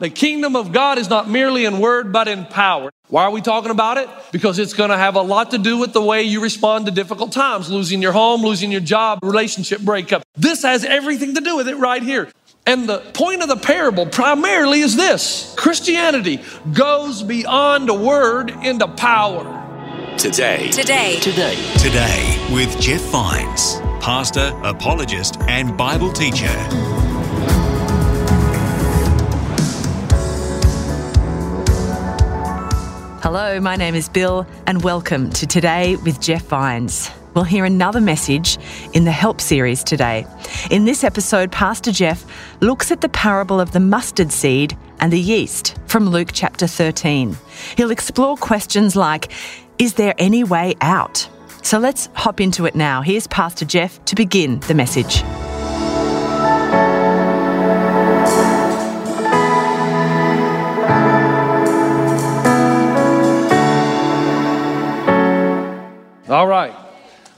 The kingdom of God is not merely in word, but in power. Why are we talking about it? Because it's going to have a lot to do with the way you respond to difficult times, losing your home, losing your job, relationship breakup. This has everything to do with it right here. And the point of the parable primarily is this Christianity goes beyond a word into power. Today. Today. Today. Today with Jeff Vines, pastor, apologist, and Bible teacher. Hello, my name is Bill, and welcome to Today with Jeff Vines. We'll hear another message in the Help series today. In this episode, Pastor Jeff looks at the parable of the mustard seed and the yeast from Luke chapter 13. He'll explore questions like Is there any way out? So let's hop into it now. Here's Pastor Jeff to begin the message. All right.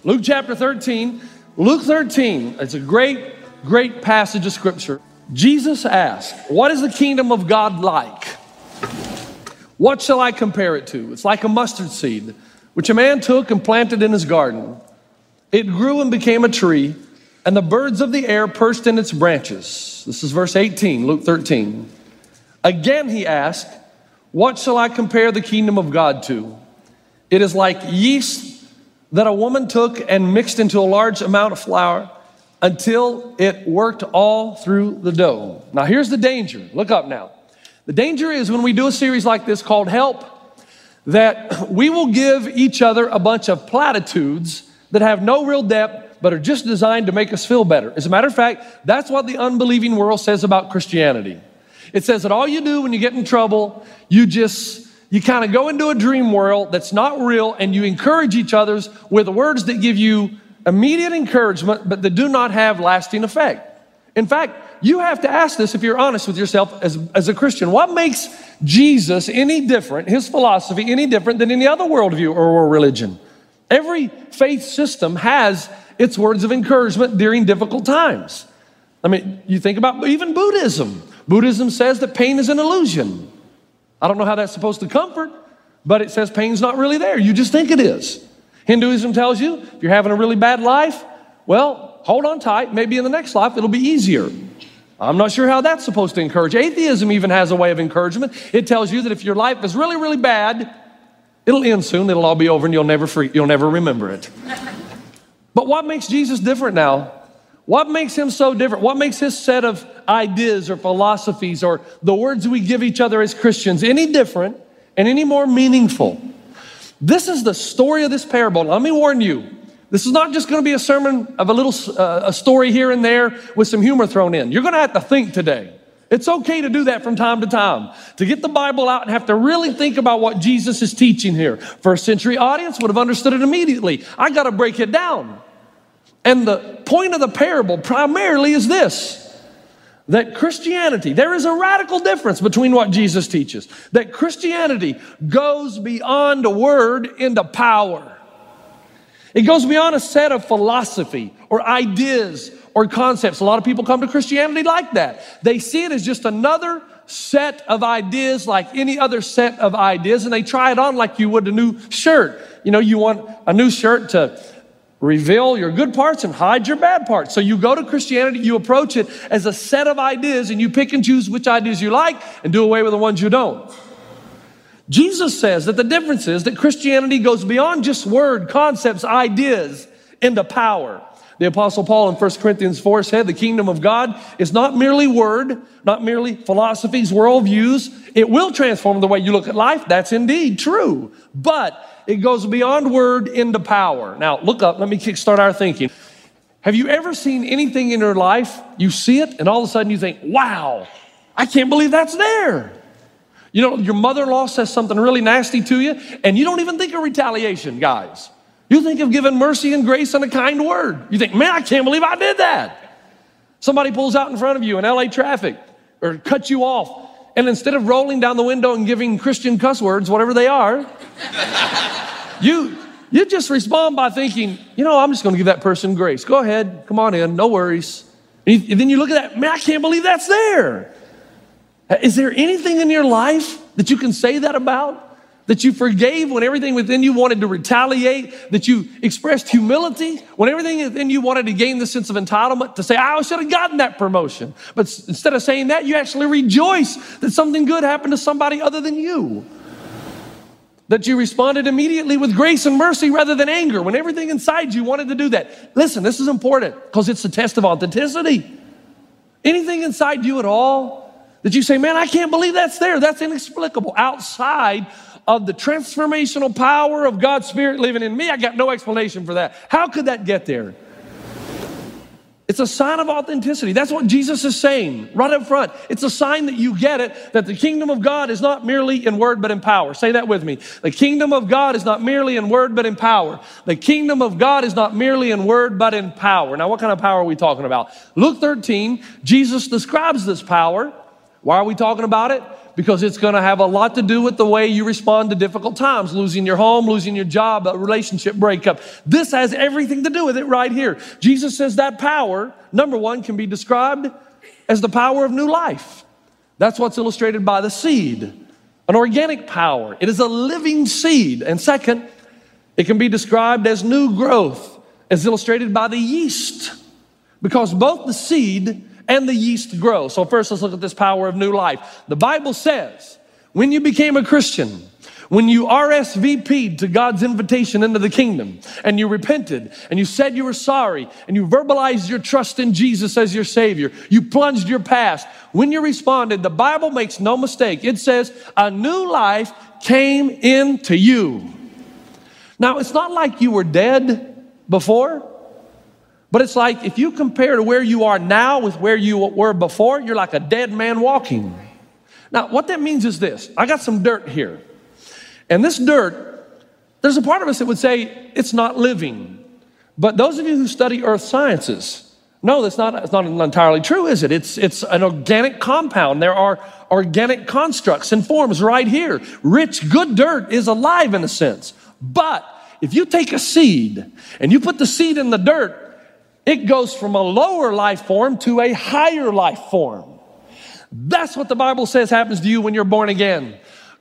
Luke chapter 13. Luke 13, it's a great, great passage of scripture. Jesus asked, What is the kingdom of God like? What shall I compare it to? It's like a mustard seed, which a man took and planted in his garden. It grew and became a tree, and the birds of the air perched in its branches. This is verse 18, Luke 13. Again he asked, What shall I compare the kingdom of God to? It is like yeast that a woman took and mixed into a large amount of flour until it worked all through the dough. Now, here's the danger. Look up now. The danger is when we do a series like this called Help, that we will give each other a bunch of platitudes that have no real depth, but are just designed to make us feel better. As a matter of fact, that's what the unbelieving world says about Christianity. It says that all you do when you get in trouble, you just you kind of go into a dream world that's not real and you encourage each other's with words that give you immediate encouragement but that do not have lasting effect. In fact you have to ask this if you're honest with yourself as, as a christian. What makes jesus any different his philosophy any different than any other worldview or religion? Every faith system has its words of encouragement during difficult times. I mean you think about even buddhism. Buddhism says that pain is an illusion I don't know how that's supposed to comfort, but it says pain's not really there. You just think it is. Hinduism tells you if you're having a really bad life, well, hold on tight. Maybe in the next life it'll be easier. I'm not sure how that's supposed to encourage. Atheism even has a way of encouragement. It tells you that if your life is really, really bad, it'll end soon, it'll all be over, and you'll never free, you'll never remember it. but what makes Jesus different now what makes him so different? What makes his set of ideas or philosophies or the words we give each other as Christians any different and any more meaningful? This is the story of this parable. Let me warn you. This is not just going to be a sermon of a little uh, a story here and there with some humor thrown in. You're going to have to think today. It's okay to do that from time to time, to get the Bible out and have to really think about what Jesus is teaching here. First century audience would have understood it immediately. I got to break it down. And the point of the parable primarily is this that Christianity, there is a radical difference between what Jesus teaches, that Christianity goes beyond a word into power. It goes beyond a set of philosophy or ideas or concepts. A lot of people come to Christianity like that. They see it as just another set of ideas like any other set of ideas and they try it on like you would a new shirt. You know, you want a new shirt to reveal your good parts and hide your bad parts. So you go to Christianity, you approach it as a set of ideas, and you pick and choose which ideas you like and do away with the ones you don't. Jesus says that the difference is that Christianity goes beyond just word, concepts, ideas into power. The apostle Paul in 1 Corinthians 4 said the kingdom of God is not merely word, not merely philosophies, worldviews. It will transform the way you look at life. That's indeed true. But it goes beyond word into power. Now, look up. Let me kickstart our thinking. Have you ever seen anything in your life, you see it, and all of a sudden you think, wow, I can't believe that's there. You know, your mother in law says something really nasty to you, and you don't even think of retaliation, guys. You think of giving mercy and grace and a kind word. You think, man, I can't believe I did that. Somebody pulls out in front of you in LA traffic or cuts you off, and instead of rolling down the window and giving Christian cuss words, whatever they are, you, you just respond by thinking, you know, I'm just going to give that person grace. Go ahead, come on in, no worries. And, you, and then you look at that, man, I can't believe that's there. Is there anything in your life that you can say that about? That you forgave when everything within you wanted to retaliate, that you expressed humility when everything within you wanted to gain the sense of entitlement to say, I should have gotten that promotion. But instead of saying that, you actually rejoice that something good happened to somebody other than you that you responded immediately with grace and mercy rather than anger when everything inside you wanted to do that. Listen, this is important because it's a test of authenticity. Anything inside you at all that you say, man, I can't believe that's there, that's inexplicable. Outside of the transformational power of God's Spirit living in me, I got no explanation for that. How could that get there? It's a sign of authenticity. That's what Jesus is saying right up front. It's a sign that you get it, that the kingdom of God is not merely in word but in power. Say that with me. The kingdom of God is not merely in word but in power. The kingdom of God is not merely in word but in power. Now, what kind of power are we talking about? Luke 13, Jesus describes this power. Why are we talking about it? Because it's going to have a lot to do with the way you respond to difficult times losing your home, losing your job, a relationship breakup. This has everything to do with it right here. Jesus says that power, number one, can be described as the power of new life. That's what's illustrated by the seed, an organic power. It is a living seed. And second, it can be described as new growth, as illustrated by the yeast, because both the seed and the yeast grow. So, first, let's look at this power of new life. The Bible says when you became a Christian, when you RSVP'd to God's invitation into the kingdom and you repented and you said you were sorry and you verbalized your trust in Jesus as your Savior, you plunged your past. When you responded, the Bible makes no mistake. It says, a new life came into you. Now, it's not like you were dead before. But it's like if you compare to where you are now with where you were before, you're like a dead man walking. Now, what that means is this I got some dirt here. And this dirt, there's a part of us that would say it's not living. But those of you who study earth sciences, no, that's not, it's not entirely true, is it? It's, it's an organic compound. There are organic constructs and forms right here. Rich, good dirt is alive in a sense. But if you take a seed and you put the seed in the dirt, it goes from a lower life form to a higher life form. That's what the Bible says happens to you when you're born again.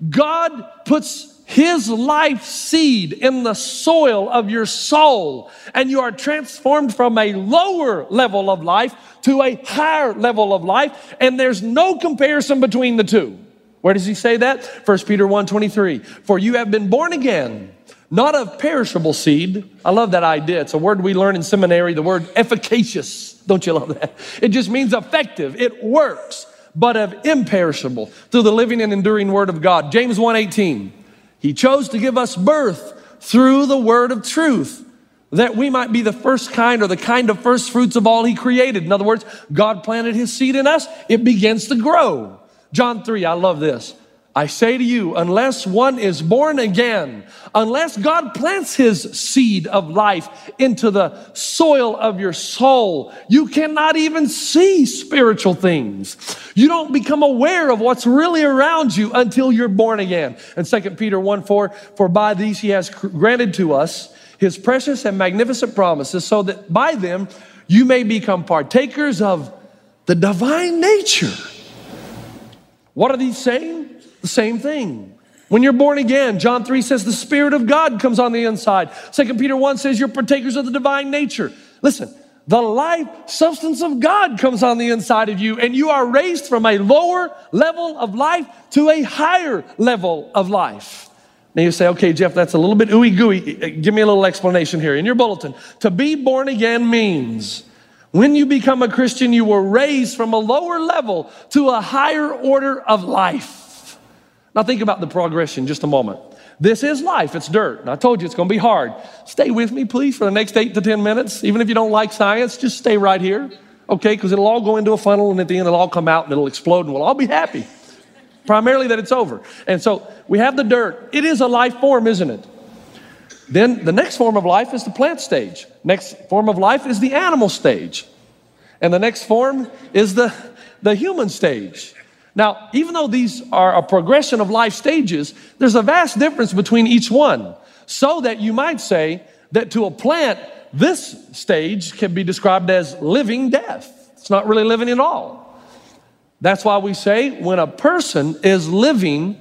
God puts his life seed in the soil of your soul, and you are transformed from a lower level of life to a higher level of life, and there's no comparison between the two. Where does he say that? 1 Peter 1 23. For you have been born again not of perishable seed. I love that idea. It's a word we learn in seminary, the word efficacious. Don't you love that? It just means effective. It works, but of imperishable through the living and enduring word of God. James 1:18. He chose to give us birth through the word of truth that we might be the first kind or the kind of first fruits of all he created. In other words, God planted his seed in us, it begins to grow. John 3, I love this. I say to you, unless one is born again, unless God plants his seed of life into the soil of your soul, you cannot even see spiritual things. You don't become aware of what's really around you until you're born again. And 2 Peter 1 4, for by these he has granted to us his precious and magnificent promises, so that by them you may become partakers of the divine nature. What are these saying? The same thing. When you're born again, John 3 says the Spirit of God comes on the inside. 2 Peter 1 says you're partakers of the divine nature. Listen, the life substance of God comes on the inside of you, and you are raised from a lower level of life to a higher level of life. Now you say, okay, Jeff, that's a little bit ooey gooey. Give me a little explanation here. In your bulletin, to be born again means when you become a Christian, you were raised from a lower level to a higher order of life. Now, think about the progression just a moment. This is life, it's dirt. And I told you it's to be hard. Stay with me, please, for the next eight to 10 minutes. Even if you don't like science, just stay right here. okay, because it'll all go into a funnel and at the end it'll all come out and it'll explode and we'll all be happy. Primarily that it's over. And so we have the dirt. It is a life form, isn't it? Then the next form of life is the plant stage. Next form of life is the animal stage. And the next form is the, the human stage. Now, even though these are a progression of life stages, there's a vast difference between each one. So that you might say that to a plant, this stage can be described as living death. It's not really living at all. That's why we say when a person is living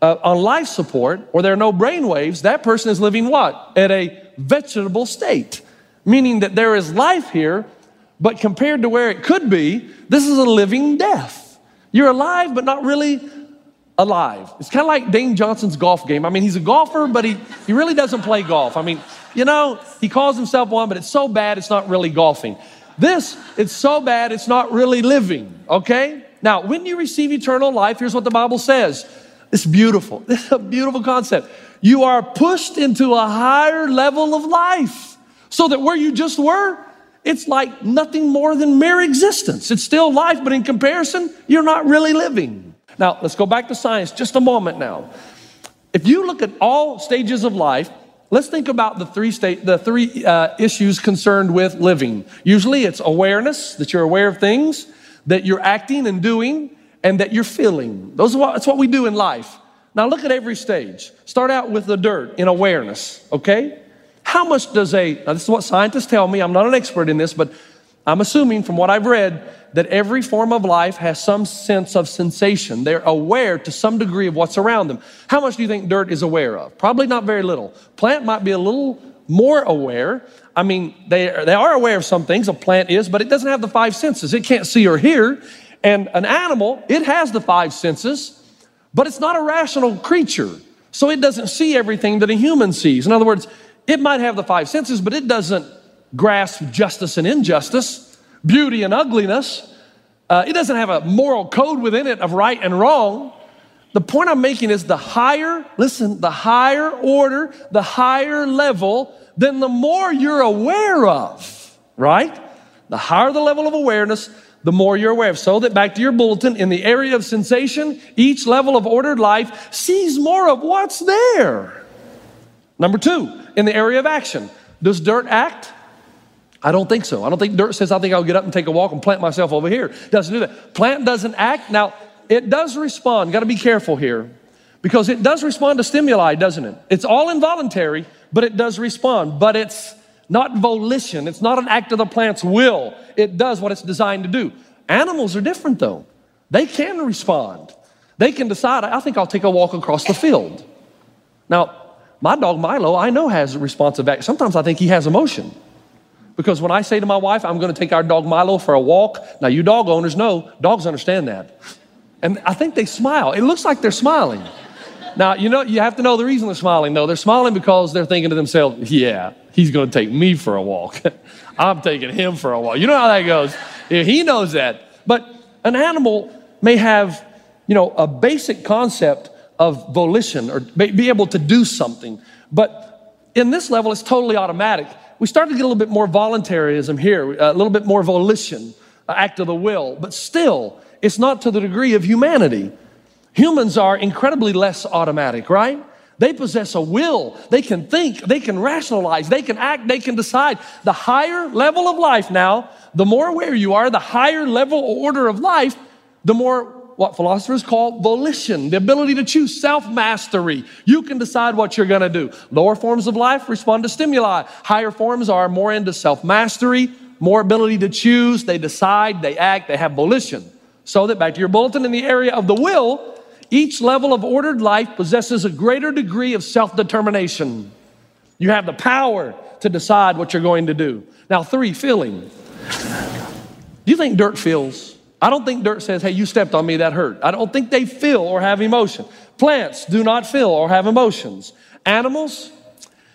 uh, on life support or there are no brain waves, that person is living what? At a vegetable state, meaning that there is life here, but compared to where it could be, this is a living death. You're alive, but not really alive. It's kind of like Dane Johnson's golf game. I mean, he's a golfer, but he, he really doesn't play golf. I mean, you know, he calls himself one, but it's so bad it's not really golfing. This, it's so bad it's not really living, okay? Now, when you receive eternal life, here's what the Bible says. It's beautiful. It's a beautiful concept. You are pushed into a higher level of life so that where you just were, it's like nothing more than mere existence. It's still life, but in comparison, you're not really living. Now, let's go back to science just a moment now. If you look at all stages of life, let's think about the three state, the three uh, issues concerned with living. Usually, it's awareness that you're aware of things, that you're acting and doing, and that you're feeling. Those are what, that's what we do in life. Now, look at every stage. Start out with the dirt in awareness. Okay, how much does a, this is what scientists tell me, I'm not an expert in this, but I'm assuming from what I've read that every form of life has some sense of sensation. They're aware to some degree of what's around them. How much do you think dirt is aware of? Probably not very little. Plant might be a little more aware. I mean, they, they are aware of some things, a plant is, but it doesn't have the five senses. It can't see or hear. And an animal, it has the five senses, but it's not a rational creature. So it doesn't see everything that a human sees. In other words, it might have the five senses, but it doesn't grasp justice and injustice, beauty and ugliness. Uh, it doesn't have a moral code within it of right and wrong. The point I'm making is the higher, listen, the higher order, the higher level, then the more you're aware of, right? The higher the level of awareness, the more you're aware of. So that back to your bulletin, in the area of sensation, each level of ordered life sees more of what's there. Number two, in the area of action, does dirt act? I don't think so. I don't think dirt says, I think I'll get up and take a walk and plant myself over here. Doesn't do that. Plant doesn't act. Now, it does respond. Got to be careful here because it does respond to stimuli, doesn't it? It's all involuntary, but it does respond. But it's not volition. It's not an act of the plant's will. It does what it's designed to do. Animals are different though. They can respond. They can decide, I think I'll take a walk across the field. Now, my dog Milo, I know has a responsive act. Sometimes I think he has emotion. Because when I say to my wife, I'm going to take our dog Milo for a walk, now you dog owners know, dogs understand that. And I think they smile. It looks like they're smiling. Now, you know, you have to know the reason they're smiling, though. They're smiling because they're thinking to themselves, yeah, he's going to take me for a walk. I'm taking him for a walk. You know how that goes. He knows that. But an animal may have, you know, a basic concept of volition or be able to do something. But in this level, it's totally automatic. We start to get a little bit more voluntarism here, a little bit more volition, act of the will, but still, it's not to the degree of humanity. Humans are incredibly less automatic, right? They possess a will. They can think, they can rationalize, they can act, they can decide. The higher level of life now, the more aware you are, the higher level order of life, the more what philosophers call volition, the ability to choose self mastery. You can decide what you're going to do. Lower forms of life respond to stimuli, higher forms are more into self mastery, more ability to choose. They decide, they act, they have volition. So that back to your bulletin in the area of the will, each level of ordered life possesses a greater degree of self determination. You have the power to decide what you're going to do. Now, three, feeling. Do you think dirt feels? I don't think dirt says, hey, you stepped on me, that hurt. I don't think they feel or have emotion. Plants do not feel or have emotions. Animals,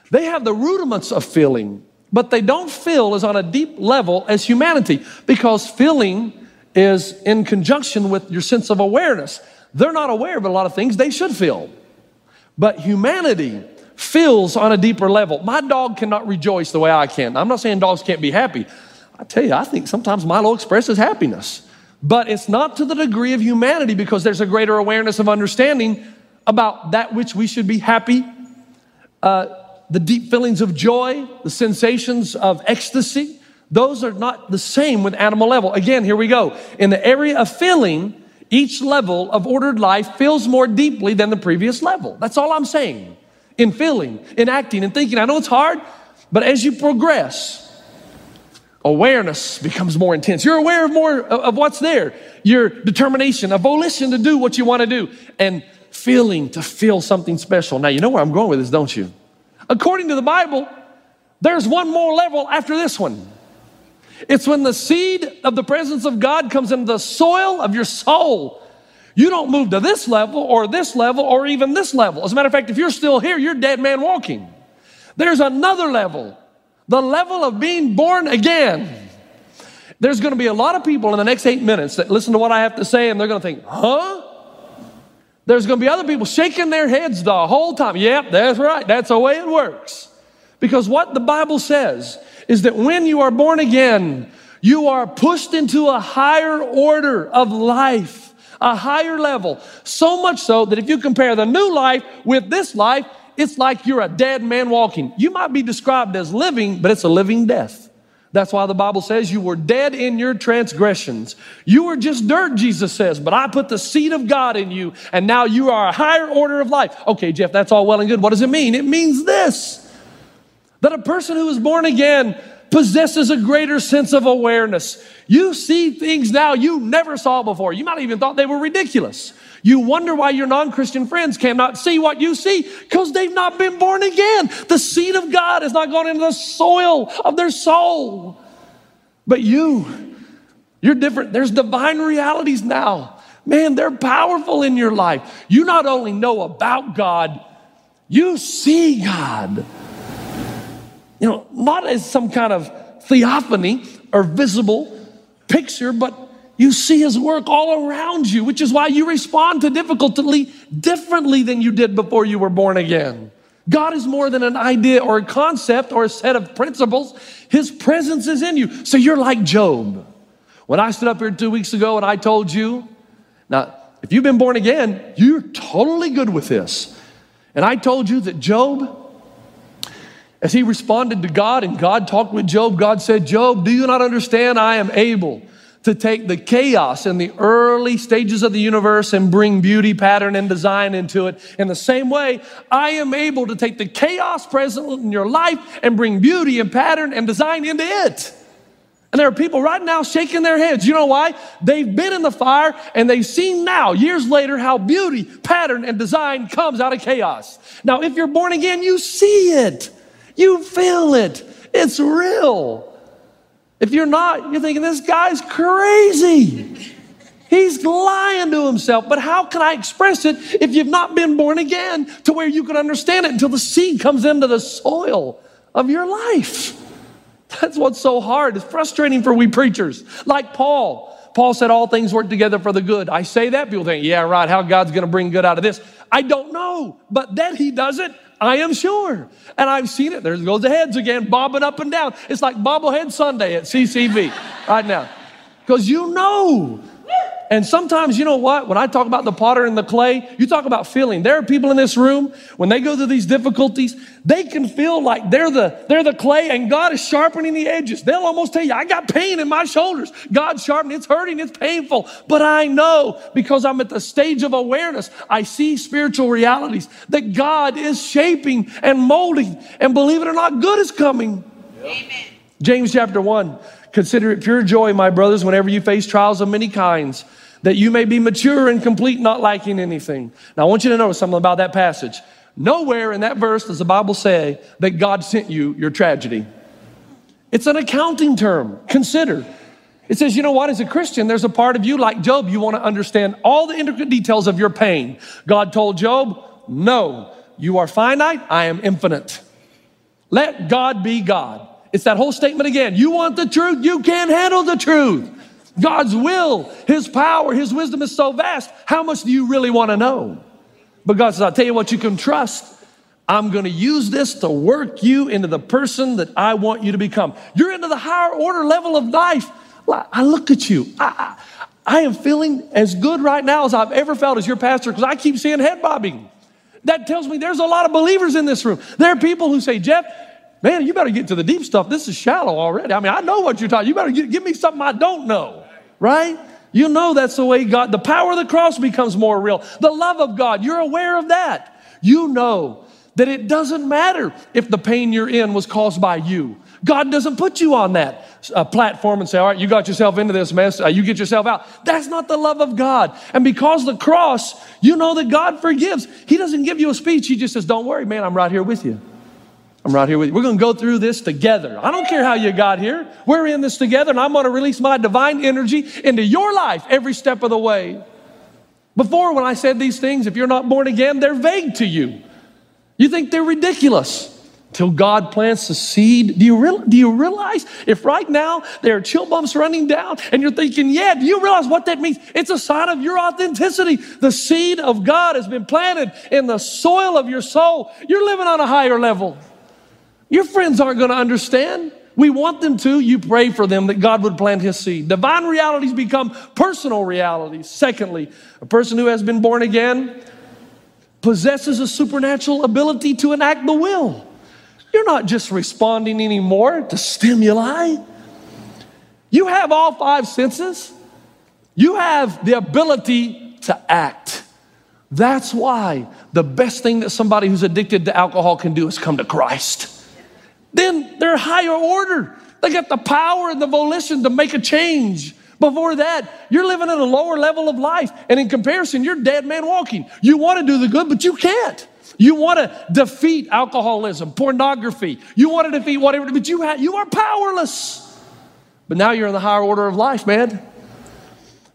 they have the rudiments of feeling, but they don't feel as on a deep level as humanity because feeling is in conjunction with your sense of awareness. They're not aware of a lot of things they should feel. But humanity feels on a deeper level. My dog cannot rejoice the way I can. I'm not saying dogs can't be happy. I tell you, I think sometimes Milo expresses happiness, but it's not to the degree of humanity because there's a greater awareness of understanding about that which we should be happy, uh, the deep feelings of joy, the sensations of ecstasy. Those are not the same with animal level. Again, here we go. In the area of feeling, each level of ordered life feels more deeply than the previous level. That's all I'm saying. In feeling, in acting, in thinking. I know it's hard, but as you progress, awareness becomes more intense. You're aware of more of what's there. Your determination, a volition to do what you want to do, and feeling to feel something special. Now, you know where I'm going with this, don't you? According to the Bible, there's one more level after this one. It's when the seed of the presence of God comes into the soil of your soul. You don't move to this level or this level or even this level. As a matter of fact, if you're still here, you're dead man walking. There's another level, the level of being born again. There's going to be a lot of people in the next eight minutes that listen to what I have to say and they're going to think, huh? There's going to be other people shaking their heads the whole time. Yep, that's right. That's the way it works. Because what the Bible says is that when you are born again, you are pushed into a higher order of life, a higher level. So much so that if you compare the new life with this life, it's like you're a dead man walking. You might be described as living, but it's a living death. That's why the Bible says you were dead in your transgressions. You were just dirt, Jesus says, but I put the seed of God in you, and now you are a higher order of life. Okay, Jeff, that's all well and good. What does it mean? It means this that a person who is born again possesses a greater sense of awareness. You see things now you never saw before. You might even thought they were ridiculous. You wonder why your non Christian friends cannot see what you see because they've not been born again. The seed of God has not gone into the soil of their soul. But you, you're different. There's divine realities now. Man, they're powerful in your life. You not only know about God, you see God. You know, not as some kind of theophany or visible picture, but you see his work all around you, which is why you respond to difficulty differently than you did before you were born again. God is more than an idea or a concept or a set of principles. His presence is in you. So you're like Job. When I stood up here two weeks ago and I told you, now, if you've been born again, you're totally good with this. And I told you that Job, as he responded to God and God talked with Job, God said, Job, do you not understand? I am able to take the chaos in the early stages of the universe and bring beauty, pattern, and design into it. In the same way, I am able to take the chaos present in your life and bring beauty and pattern and design into it. And there are people right now shaking their heads. You know why? They've been in the fire and they've seen now, years later, how beauty, pattern, and design comes out of chaos. Now, if you're born again, you see it, you feel it, it's real. If you're not, you're thinking, this guy's crazy. He's lying to himself. But how can I express it if you've not been born again to where you can understand it until the seed comes into the soil of your life? That's what's so hard. It's frustrating for we preachers. Like Paul. Paul said all things work together for the good. I say that, people think, yeah, right, how God's gonna bring good out of this. I don't know, but that he does it, I am sure. And I've seen it. There goes the heads again, bobbing up and down. It's like bobblehead Sunday at CCV right now. Because you know and sometimes, you know what? When I talk about the potter and the clay, you talk about feeling. There are people in this room, when they go through these difficulties, they can feel like they're the, they're the clay and God is sharpening the edges. They'll almost tell you, I got pain in my shoulders. God's sharpening, it's hurting, it's painful. But I know because I'm at the stage of awareness, I see spiritual realities that God is shaping and molding. And believe it or not, good is coming. Amen. James chapter 1. Consider it pure joy, my brothers, whenever you face trials of many kinds, that you may be mature and complete, not lacking anything. Now, I want you to notice something about that passage. Nowhere in that verse does the Bible say that God sent you your tragedy. It's an accounting term. Consider. It says, you know what, as a Christian, there's a part of you like Job, you want to understand all the intricate details of your pain. God told Job, no, you are finite, I am infinite. Let God be God. It's that whole statement again. You want the truth, you can't handle the truth. God's will, His power, His wisdom is so vast. How much do you really want to know? But God says, I'll tell you what you can trust. I'm going to use this to work you into the person that I want you to become. You're into the higher order level of life. I look at you. I, I, I am feeling as good right now as I've ever felt as your pastor because I keep seeing head bobbing. That tells me there's a lot of believers in this room. There are people who say, Jeff, man, you better get to the deep stuff. This is shallow already. I mean, I know what you're talking. You better get, give me something I don't know, right? You know that's the way God, the power of the cross becomes more real. The love of God, you're aware of that. You know that it doesn't matter if the pain you're in was caused by you. God doesn't put you on that uh, platform and say, All right, you got yourself into this mess, uh, you get yourself out. That's not the love of God. And because the cross, you know that God forgives. He doesn't give you a speech, He just says, Don't worry, man, I'm right here with you. I'm right here with you. We're going to go through this together. I don't care how you got here. We're in this together, and I'm going to release my divine energy into your life every step of the way. Before, when I said these things, if you're not born again, they're vague to you. You think they're ridiculous till God plants the seed. Do you, real, do you realize if right now there are chill bumps running down and you're thinking, yeah, do you realize what that means? It's a sign of your authenticity. The seed of God has been planted in the soil of your soul. You're living on a higher level. Your friends aren't going to understand. We want them to. You pray for them that God would plant his seed. Divine realities become personal realities. Secondly, a person who has been born again possesses a supernatural ability to enact the will. You're not just responding anymore to stimuli. You have all five senses. You have the ability to act. That's why the best thing that somebody who's addicted to alcohol can do is come to Christ. Then they're higher order. They got the power and the volition to make a change. Before that, you're living at a lower level of life. And in comparison, you're dead man walking. You want to do the good, but you can't. You want to defeat alcoholism, pornography. You want to defeat whatever, but you, have, you are powerless. But now you're in the higher order of life, man.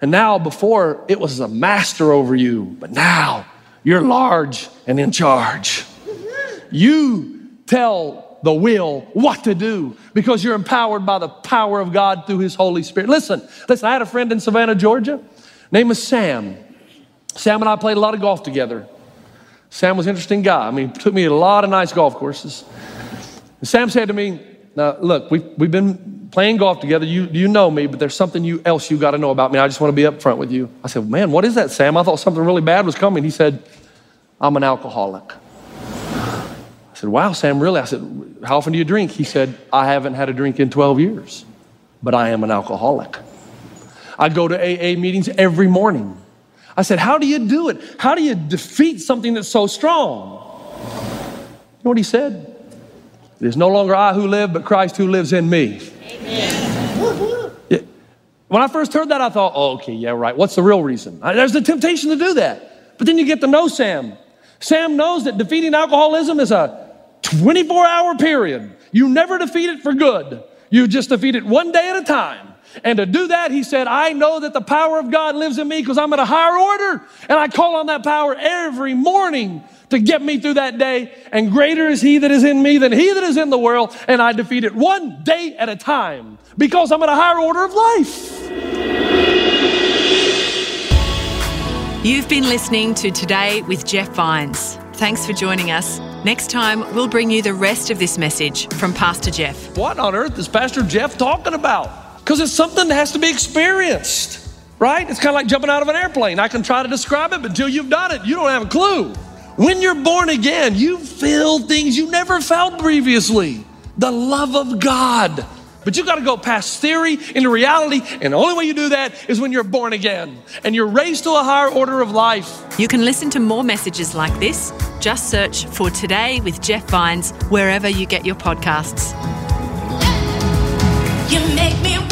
And now, before it was a master over you, but now you're large and in charge. You tell the will, what to do, because you're empowered by the power of God through His Holy Spirit. Listen, listen, I had a friend in Savannah, Georgia, name is Sam. Sam and I played a lot of golf together. Sam was an interesting guy. I mean, took me to a lot of nice golf courses. And Sam said to me, now, look, we've, we've been playing golf together. You, you know me, but there's something you, else you got to know about me. I just want to be upfront with you. I said, man, what is that, Sam? I thought something really bad was coming. He said, I'm an alcoholic said, Wow, Sam, really? I said, How often do you drink? He said, I haven't had a drink in 12 years, but I am an alcoholic. I go to AA meetings every morning. I said, How do you do it? How do you defeat something that's so strong? You know what he said? It is no longer I who live, but Christ who lives in me. Amen. When I first heard that, I thought, oh, okay, yeah, right. What's the real reason? There's a temptation to do that. But then you get to know Sam. Sam knows that defeating alcoholism is a 24 hour period. You never defeat it for good. You just defeat it one day at a time. And to do that, he said, I know that the power of God lives in me because I'm at a higher order. And I call on that power every morning to get me through that day. And greater is he that is in me than he that is in the world. And I defeat it one day at a time because I'm at a higher order of life. You've been listening to Today with Jeff Vines. Thanks for joining us. Next time, we'll bring you the rest of this message from Pastor Jeff. What on earth is Pastor Jeff talking about? Because it's something that has to be experienced, right? It's kind of like jumping out of an airplane. I can try to describe it, but until you've done it, you don't have a clue. When you're born again, you feel things you never felt previously the love of God but you've got to go past theory into reality. And the only way you do that is when you're born again and you're raised to a higher order of life. You can listen to more messages like this. Just search for Today with Jeff Vines wherever you get your podcasts. You